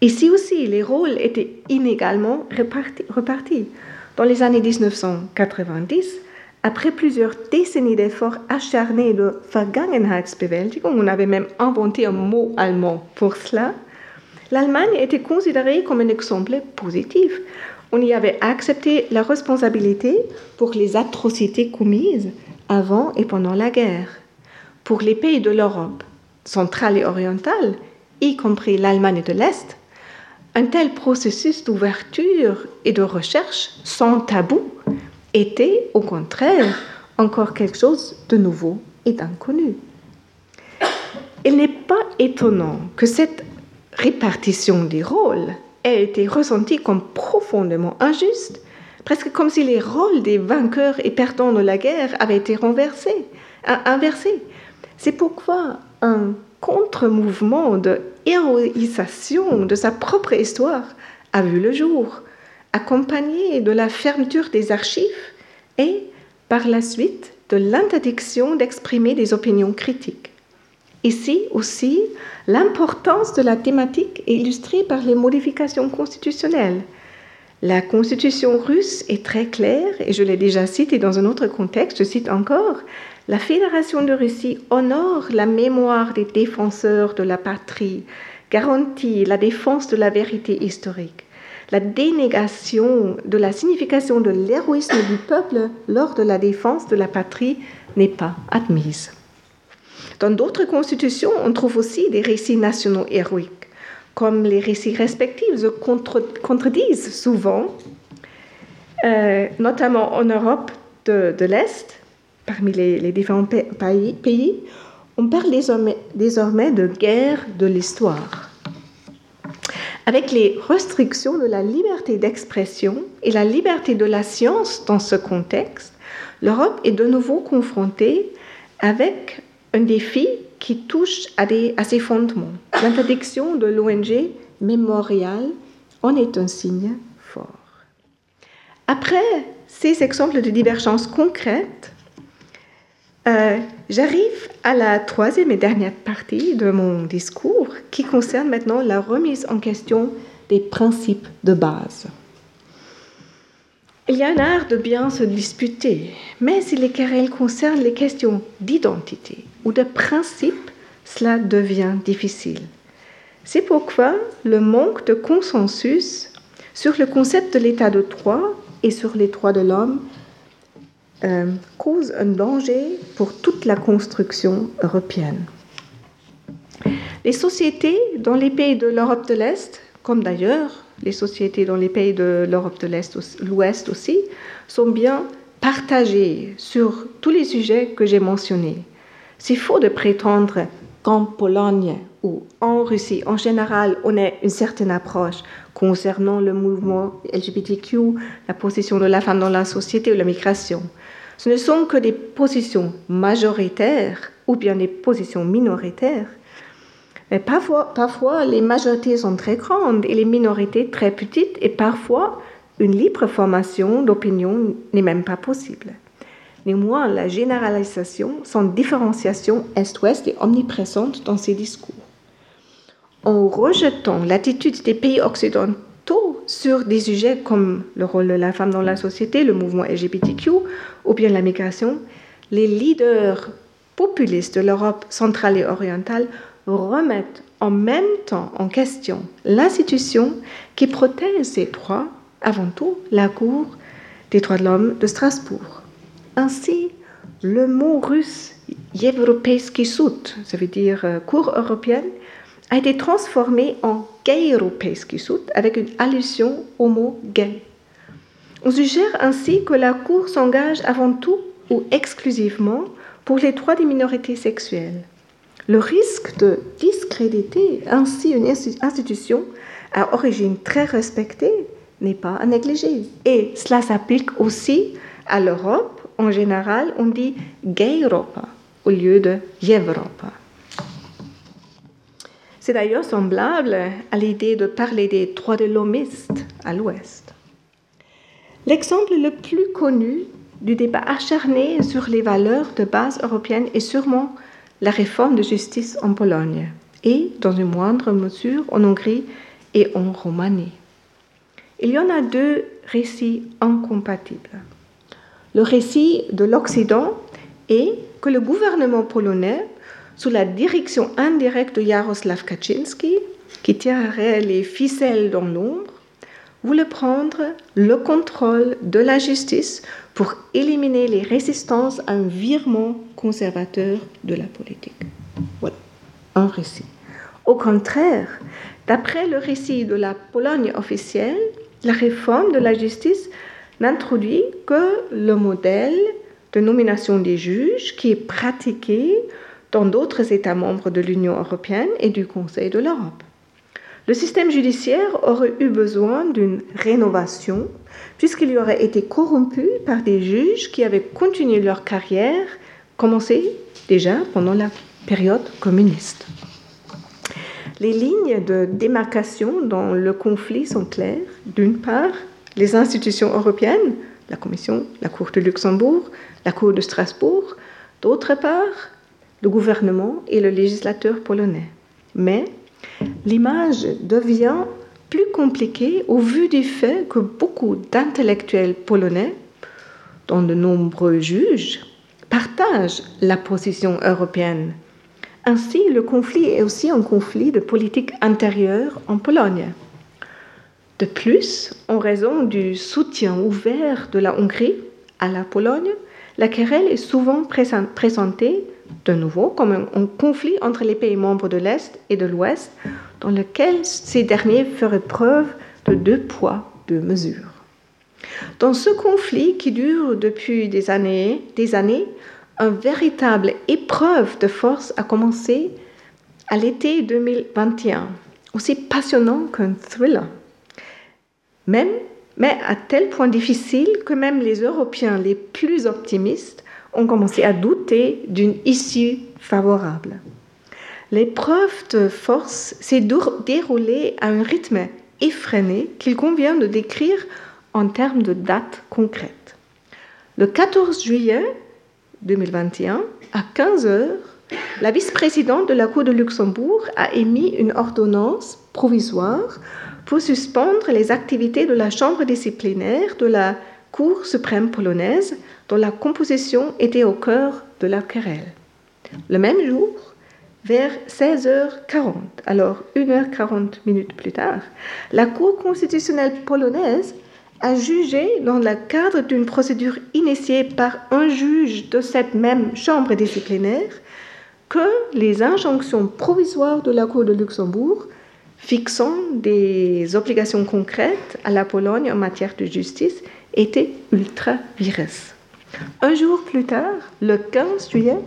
Ici aussi, les rôles étaient inégalement repartis. Dans les années 1990, après plusieurs décennies d'efforts acharnés de Vergangenheitsbewältigung, on avait même inventé un mot allemand pour cela, l'Allemagne était considérée comme un exemple positif. On y avait accepté la responsabilité pour les atrocités commises avant et pendant la guerre. Pour les pays de l'Europe centrale et orientale, y compris l'Allemagne de l'Est, un tel processus d'ouverture et de recherche sans tabou était au contraire encore quelque chose de nouveau et d'inconnu. Il n'est pas étonnant que cette répartition des rôles ait été ressentie comme profondément injuste, presque comme si les rôles des vainqueurs et perdants de la guerre avaient été renversés, inversés. C'est pourquoi un contre-mouvement de héroïsation de sa propre histoire a vu le jour accompagné de la fermeture des archives et, par la suite, de l'interdiction d'exprimer des opinions critiques. Ici aussi, l'importance de la thématique est illustrée par les modifications constitutionnelles. La constitution russe est très claire, et je l'ai déjà cité dans un autre contexte, je cite encore, la Fédération de Russie honore la mémoire des défenseurs de la patrie, garantit la défense de la vérité historique la dénégation de la signification de l'héroïsme du peuple lors de la défense de la patrie n'est pas admise. Dans d'autres constitutions, on trouve aussi des récits nationaux héroïques, comme les récits respectifs se contredisent souvent, euh, notamment en Europe de, l'Est, parmi les, différents pays, on parle désormais de guerre de l'histoire. Avec les restrictions de la liberté d'expression et la liberté de la science dans ce contexte, l'Europe est de nouveau confrontée avec un défi qui touche à, ses fondements. L'interdiction de l'ONG Mémorial en est un signe fort. Après ces exemples de divergence concrètes, euh, j'arrive à la troisième et dernière partie de mon discours qui concerne maintenant la remise en question des principes de base. Il y a un art de bien se disputer, mais si les querelles concernent les questions d'identité ou de principe, cela devient difficile. C'est pourquoi le manque de consensus sur le concept de l'état de droit et sur les droits de l'homme euh, cause un danger pour toute la construction européenne. Les sociétés dans les pays de l'Europe de l'Est, comme d'ailleurs les sociétés dans les pays de l'Europe de l'Ouest aussi, sont bien partagées sur tous les sujets que j'ai mentionnés. C'est faux de prétendre qu'en Pologne ou en Russie, en général, on a une certaine approche concernant le mouvement LGBTQ, la position de la femme dans la société ou la migration. Ce ne sont que des positions majoritaires ou bien des positions minoritaires. Mais parfois, parfois, les majorités sont très grandes et les minorités très petites et parfois, une libre formation d'opinion n'est même pas possible. Néanmoins, la généralisation sans différenciation Est-Ouest est omniprésente dans ces discours. En rejetant l'attitude des pays occidentaux sur des sujets comme le rôle de la femme dans la société, le mouvement LGBTQ ou bien la migration, les leaders populistes de l'Europe centrale et orientale remettent en même temps en question l'institution qui protège ces droits, avant tout la Cour des droits de l'homme de Strasbourg. Ainsi, le mot russe Yevropeiski Sud, ça veut dire euh, cour européenne, a été transformé en Gayropeiski Sud avec une allusion au mot gay. On suggère ainsi que la Cour s'engage avant tout ou exclusivement pour les droits des minorités sexuelles. Le risque de discréditer ainsi une institution à origine très respectée n'est pas à négliger. Et cela s'applique aussi à l'Europe en général, on dit gay Europa au lieu de Europa. C'est d'ailleurs semblable à l'idée de parler des droits de l'homiste à l'Ouest. L'exemple le plus connu du débat acharné sur les valeurs de base européennes est sûrement la réforme de justice en Pologne et, dans une moindre mesure, en Hongrie et en Roumanie. Il y en a deux récits incompatibles. Le récit de l'Occident est que le gouvernement polonais, sous la direction indirecte de Jaroslav Kaczynski, qui tirerait les ficelles dans l'ombre, voulait prendre le contrôle de la justice pour éliminer les résistances à un virement conservateur de la politique. Voilà, un récit. Au contraire, d'après le récit de la Pologne officielle, la réforme de la justice n'introduit que le modèle de nomination des juges qui est pratiqué dans d'autres États membres de l'Union européenne et du Conseil de l'Europe. Le système judiciaire aurait eu besoin d'une rénovation puisqu'il y aurait été corrompu par des juges qui avaient continué leur carrière, commencée déjà pendant la période communiste. Les lignes de démarcation dans le conflit sont claires. D'une part, les institutions européennes, la Commission, la Cour de Luxembourg, la Cour de Strasbourg, d'autre part, le gouvernement et le législateur polonais. Mais l'image devient plus compliquée au vu du fait que beaucoup d'intellectuels polonais, dont de nombreux juges, partagent la position européenne. Ainsi, le conflit est aussi un conflit de politique intérieure en Pologne. De plus, en raison du soutien ouvert de la Hongrie à la Pologne, la querelle est souvent présentée de nouveau comme un, conflit entre les pays membres de l'Est et de l'Ouest, dans lequel ces derniers feraient preuve de deux poids, deux mesures. Dans ce conflit qui dure depuis des années, des années, une véritable épreuve de force a commencé à l'été 2021, aussi passionnant qu'un thriller. Même, mais à tel point difficile que même les Européens les plus optimistes ont commencé à douter d'une issue favorable. L'épreuve de force s'est déroulée à un rythme effréné qu'il convient de décrire en termes de dates concrètes. Le 14 juillet 2021, à 15 heures, la vice-présidente de la Cour de Luxembourg a émis une ordonnance provisoire pour suspendre les activités de la Chambre disciplinaire de la Cour suprême polonaise, dont la composition était au cœur de la querelle. Le même jour, vers 16h40, alors 1h40 minutes plus tard, la Cour constitutionnelle polonaise a jugé, dans le cadre d'une procédure initiée par un juge de cette même chambre disciplinaire, que les injonctions provisoires de la Cour de Luxembourg fixant des obligations concrètes à la Pologne en matière de justice étaient ultra vires. Un jour plus tard, le 15 juillet,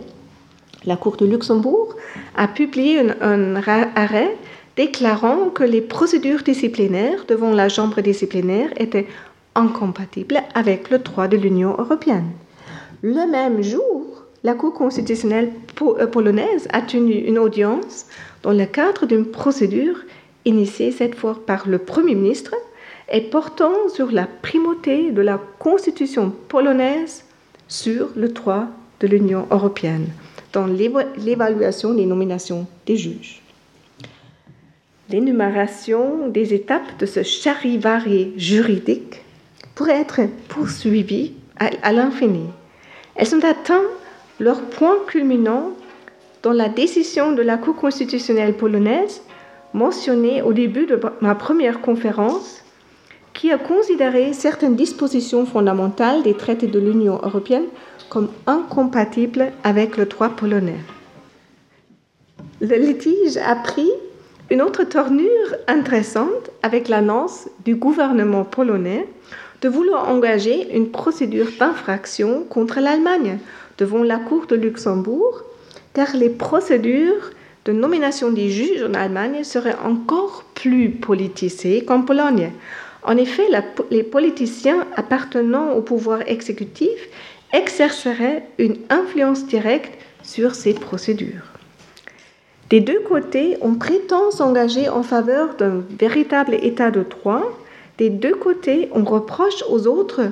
la Cour de Luxembourg a publié un, arrêt déclarant que les procédures disciplinaires devant la Chambre disciplinaire étaient incompatibles avec le droit de l'Union européenne. Le même jour, la Cour constitutionnelle euh, polonaise a tenu une audience dans le cadre d'une procédure initiée cette fois par le Premier ministre et portant sur la primauté de la Constitution polonaise sur le droit de l'Union européenne dans l'évaluation des nominations des juges. L'énumération des étapes de ce charivari juridique pourrait être poursuivie à l'infini. Elles ont atteint leur point culminant dans la décision de la Cour constitutionnelle polonaise mentionnée au début de ma première conférence, qui a considéré certaines dispositions fondamentales des traités de l'Union européenne comme incompatibles avec le droit polonais. Le litige a pris une autre tournure intéressante avec l'annonce du gouvernement polonais de vouloir engager une procédure d'infraction contre l'Allemagne devant la Cour de Luxembourg, car les procédures de nomination des juges en Allemagne seraient encore plus politisées qu'en Pologne. En effet, les politiciens appartenant au pouvoir exécutif exerceraient une influence directe sur ces procédures. Des deux côtés, on prétend s'engager en faveur d'un véritable état de droit. Des deux côtés, on reproche aux autres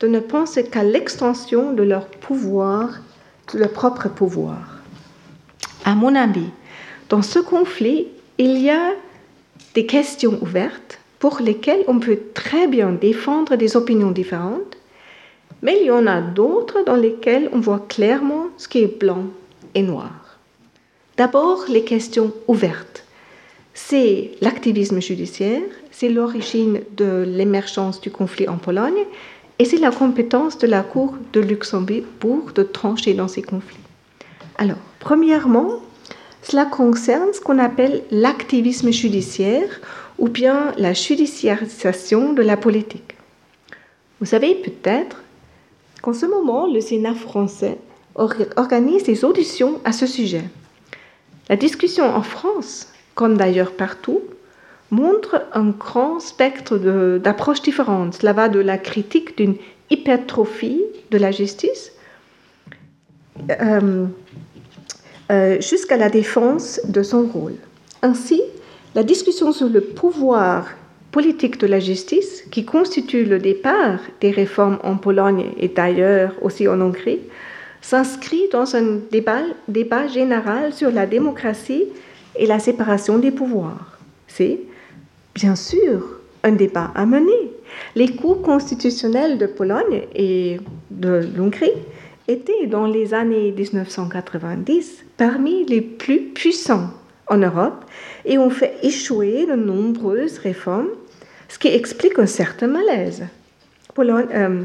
de ne penser qu'à l'extension de leur pouvoir, de leur propre pouvoir. À mon avis, dans ce conflit, il y a des questions ouvertes pour lesquelles on peut très bien défendre des opinions différentes, mais il y en a d'autres dans lesquelles on voit clairement ce qui est blanc et noir. D'abord, les questions ouvertes. C'est l'activisme judiciaire, c'est l'origine de l'émergence du conflit en Pologne et c'est la compétence de la Cour de Luxembourg de trancher dans ces conflits. Alors, premièrement, cela concerne ce qu'on appelle l'activisme judiciaire ou bien la judiciarisation de la politique. Vous savez peut-être qu'en ce moment, le Sénat français organise des auditions à ce sujet. La discussion en France, comme d'ailleurs partout, montre un grand spectre d'approches différentes. Cela va de la critique d'une hypertrophie de la justice euh, euh, jusqu'à la défense de son rôle. Ainsi, la discussion sur le pouvoir politique de la justice, qui constitue le départ des réformes en Pologne et d'ailleurs aussi en Hongrie, s'inscrit dans un débat, débat général sur la démocratie et la séparation des pouvoirs. C'est bien sûr un débat à mener. Les cours constitutionnels de Pologne et de l'Hongrie étaient dans les années 1990 parmi les plus puissants en Europe et ont fait échouer de nombreuses réformes, ce qui explique un certain malaise. Euh,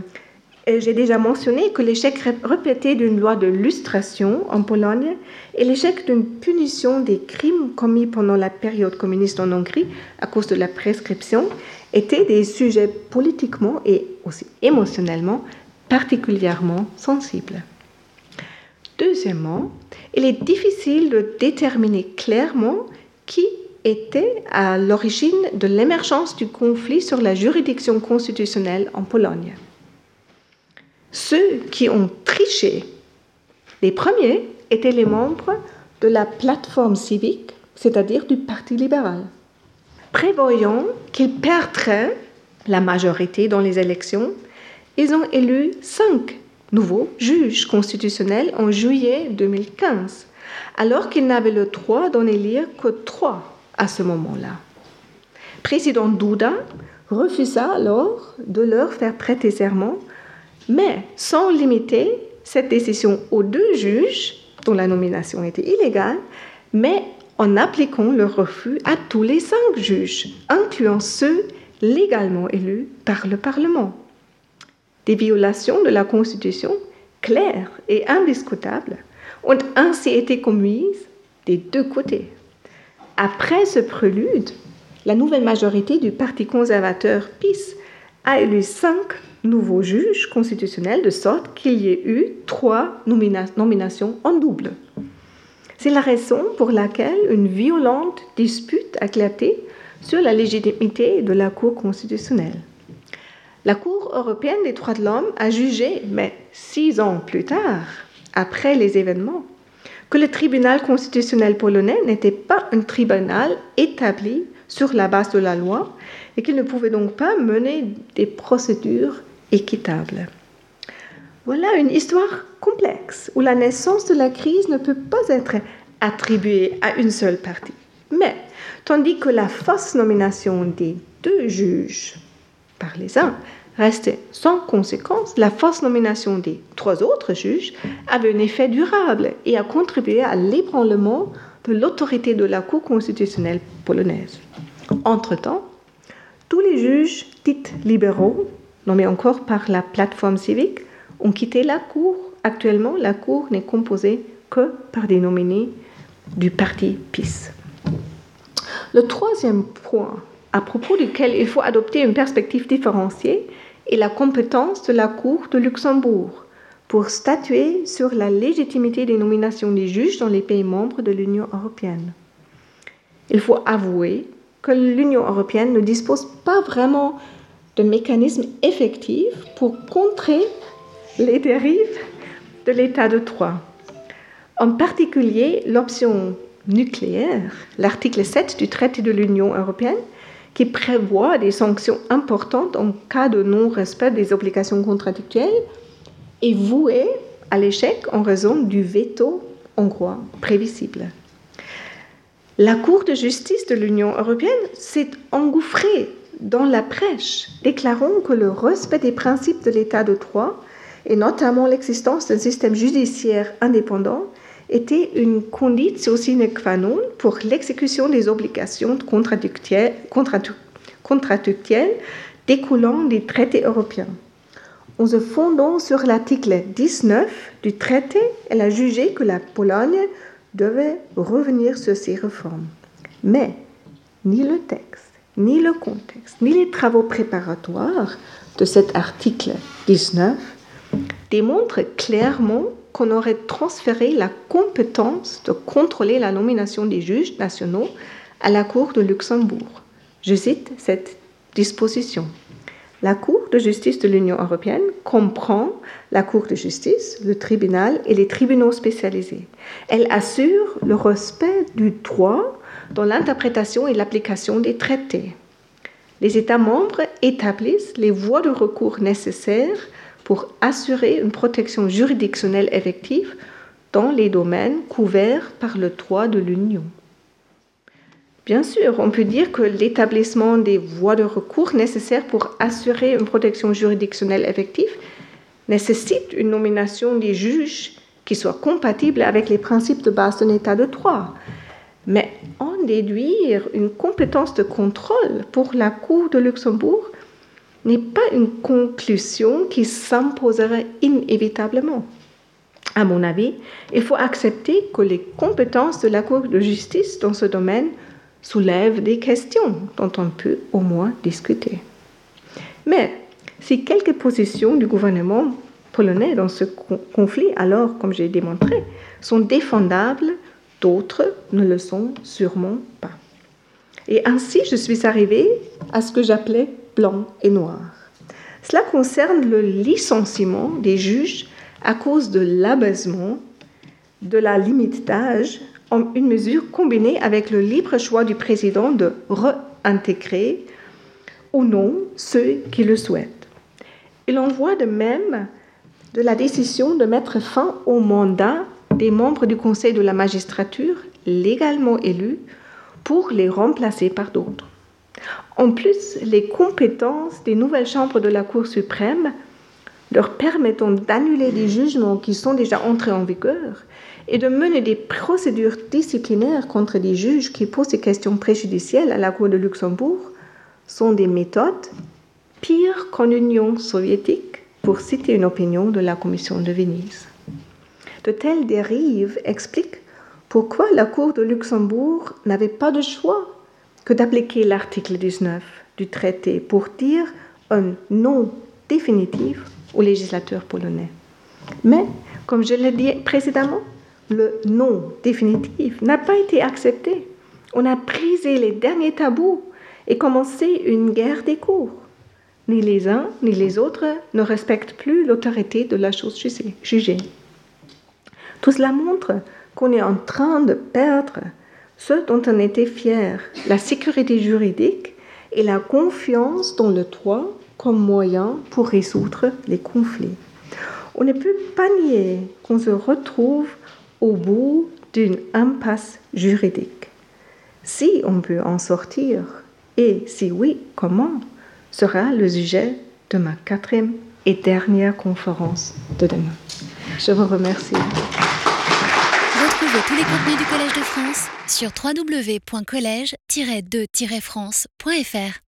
j'ai déjà mentionné que l'échec répété d'une loi de lustration en Pologne et l'échec d'une punition des crimes commis pendant la période communiste en Hongrie à cause de la prescription étaient des sujets politiquement et aussi émotionnellement particulièrement sensibles. Deuxièmement, il est difficile de déterminer clairement qui était à l'origine de l'émergence du conflit sur la juridiction constitutionnelle en Pologne. Ceux qui ont triché, les premiers étaient les membres de la plateforme civique, c'est-à-dire du Parti libéral. Prévoyant qu'ils perdraient la majorité dans les élections, ils ont élu cinq nouveaux juges constitutionnels en juillet 2015, alors qu'ils n'avaient le droit d'en élire que trois à ce moment-là. Président Duda refusa alors de leur faire prêter serment, mais sans limiter cette décision aux deux juges dont la nomination était illégale, mais en appliquant le refus à tous les cinq juges, incluant ceux légalement élus par le Parlement. Des violations de la Constitution claires et indiscutables ont ainsi été commises des deux côtés. Après ce prélude, la nouvelle majorité du Parti conservateur PIS a élu cinq nouveaux juges constitutionnels de sorte qu'il y ait eu trois nominations en double. C'est la raison pour laquelle une violente dispute a éclaté sur la légitimité de la Cour constitutionnelle. La Cour européenne des droits de l'homme a jugé, mais six ans plus tard, après les événements, que le tribunal constitutionnel polonais n'était pas un tribunal établi sur la base de la loi et qu'il ne pouvait donc pas mener des procédures équitables. Voilà une histoire complexe où la naissance de la crise ne peut pas être attribuée à une seule partie. Mais tandis que la fausse nomination des deux juges par les uns restait sans conséquence, la fausse nomination des trois autres juges avait un effet durable et a contribué à l'ébranlement de l'autorité de la Cour constitutionnelle polonaise. Entre-temps, tous les juges dits libéraux, nommés encore par la plateforme civique, ont quitté la Cour. Actuellement, la Cour n'est composée que par des nominés du parti PIS. Le troisième point à propos duquel il faut adopter une perspective différenciée est la compétence de la Cour de Luxembourg pour statuer sur la légitimité des nominations des juges dans les pays membres de l'Union européenne. Il faut avouer que l'Union européenne ne dispose pas vraiment de mécanismes effectifs pour contrer les dérives de l'état de droit. En particulier, l'option nucléaire, l'article 7 du traité de l'Union européenne, qui prévoit des sanctions importantes en cas de non-respect des obligations contradictuelles, est vouée à l'échec en raison du veto hongrois prévisible. La Cour de justice de l'Union européenne s'est engouffrée dans la prêche, déclarant que le respect des principes de l'état de droit, et notamment l'existence d'un système judiciaire indépendant, était une condition sine qua non pour l'exécution des obligations contradictuelles, découlant des traités européens. En se fondant sur l'article 19 du traité, elle a jugé que la Pologne devait revenir sur ces réformes. Mais ni le texte, ni le contexte, ni les travaux préparatoires de cet article 19 démontrent clairement qu'on aurait transféré la compétence de contrôler la nomination des juges nationaux à la Cour de Luxembourg. Je cite cette disposition. La Cour de justice de l'Union européenne comprend la Cour de justice, le tribunal et les tribunaux spécialisés. Elle assure le respect du droit dans l'interprétation et l'application des traités. Les États membres établissent les voies de recours nécessaires pour assurer une protection juridictionnelle effective dans les domaines couverts par le droit de l'Union. Bien sûr, on peut dire que l'établissement des voies de recours nécessaires pour assurer une protection juridictionnelle effective nécessite une nomination des juges qui soit compatible avec les principes de base d'un État de droit. Mais en déduire une compétence de contrôle pour la Cour de Luxembourg n'est pas une conclusion qui s'imposerait inévitablement. À mon avis, il faut accepter que les compétences de la Cour de justice dans ce domaine soulèvent des questions dont on peut au moins discuter. Mais si quelques positions du gouvernement polonais dans ce conflit, alors, comme j'ai démontré, sont défendables, d'autres ne le sont sûrement pas. Et ainsi, je suis arrivée à ce que j'appelais blanc et noir. Cela concerne le licenciement des juges à cause de l'abaissement de la limite d'âge, une mesure combinée avec le libre choix du président de réintégrer ou non ceux qui le souhaitent. Il en voit de même de la décision de mettre fin au mandat des membres du Conseil de la magistrature légalement élus pour les remplacer par d'autres. En plus, les compétences des nouvelles chambres de la Cour suprême leur permettant d'annuler des jugements qui sont déjà entrés en vigueur et de mener des procédures disciplinaires contre des juges qui posent des questions préjudicielles à la Cour de Luxembourg sont des méthodes pires qu'en Union soviétique, pour citer une opinion de la Commission de Venise. De telles dérives expliquent pourquoi la Cour de Luxembourg n'avait pas de choix que d'appliquer l'article 19 du traité pour dire un non définitif au législateur polonais. Mais, comme je l'ai dit précédemment, le non définitif n'a pas été accepté. On a brisé les derniers tabous et commencé une guerre des cours. Ni les uns ni les autres ne respectent plus l'autorité de la chose jugée. Tout cela montre qu'on est en train de perdre ce dont on était fier, la sécurité juridique et la confiance dans le droit comme moyen pour résoudre les conflits. On ne peut pas nier qu'on se retrouve au bout d'une impasse juridique. Si on peut en sortir, et si oui, comment, sera le sujet de ma quatrième et dernière conférence de demain. Je vous remercie. France sur www.colège-2-france.fr.